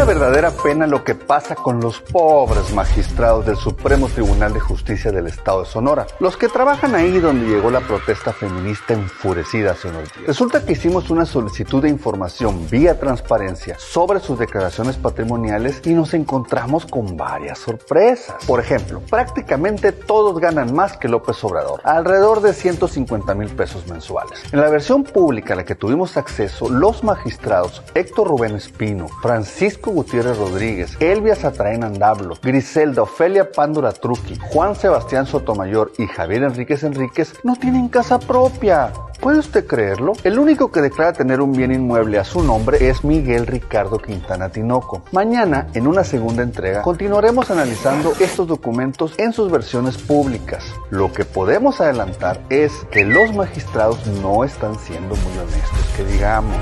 Una verdadera pena lo que pasa con los pobres magistrados del Supremo Tribunal de Justicia del Estado de Sonora, los que trabajan ahí donde llegó la protesta feminista enfurecida hace unos días. Resulta que hicimos una solicitud de información vía transparencia sobre sus declaraciones patrimoniales y nos encontramos con varias sorpresas. Por ejemplo, prácticamente todos ganan más que López Obrador, alrededor de 150 mil pesos mensuales. En la versión pública a la que tuvimos acceso, los magistrados Héctor Rubén Espino, Francisco Francisco Gutiérrez Rodríguez, Elvia Satraen Andablo, Griselda Ofelia Pándura Truqui, Juan Sebastián Sotomayor y Javier Enríquez Enríquez no tienen casa propia. ¿Puede usted creerlo? El único que declara tener un bien inmueble a su nombre es Miguel Ricardo Quintana Tinoco. Mañana, en una segunda entrega, continuaremos analizando estos documentos en sus versiones públicas. Lo que podemos adelantar es que los magistrados no están siendo muy honestos, que digamos.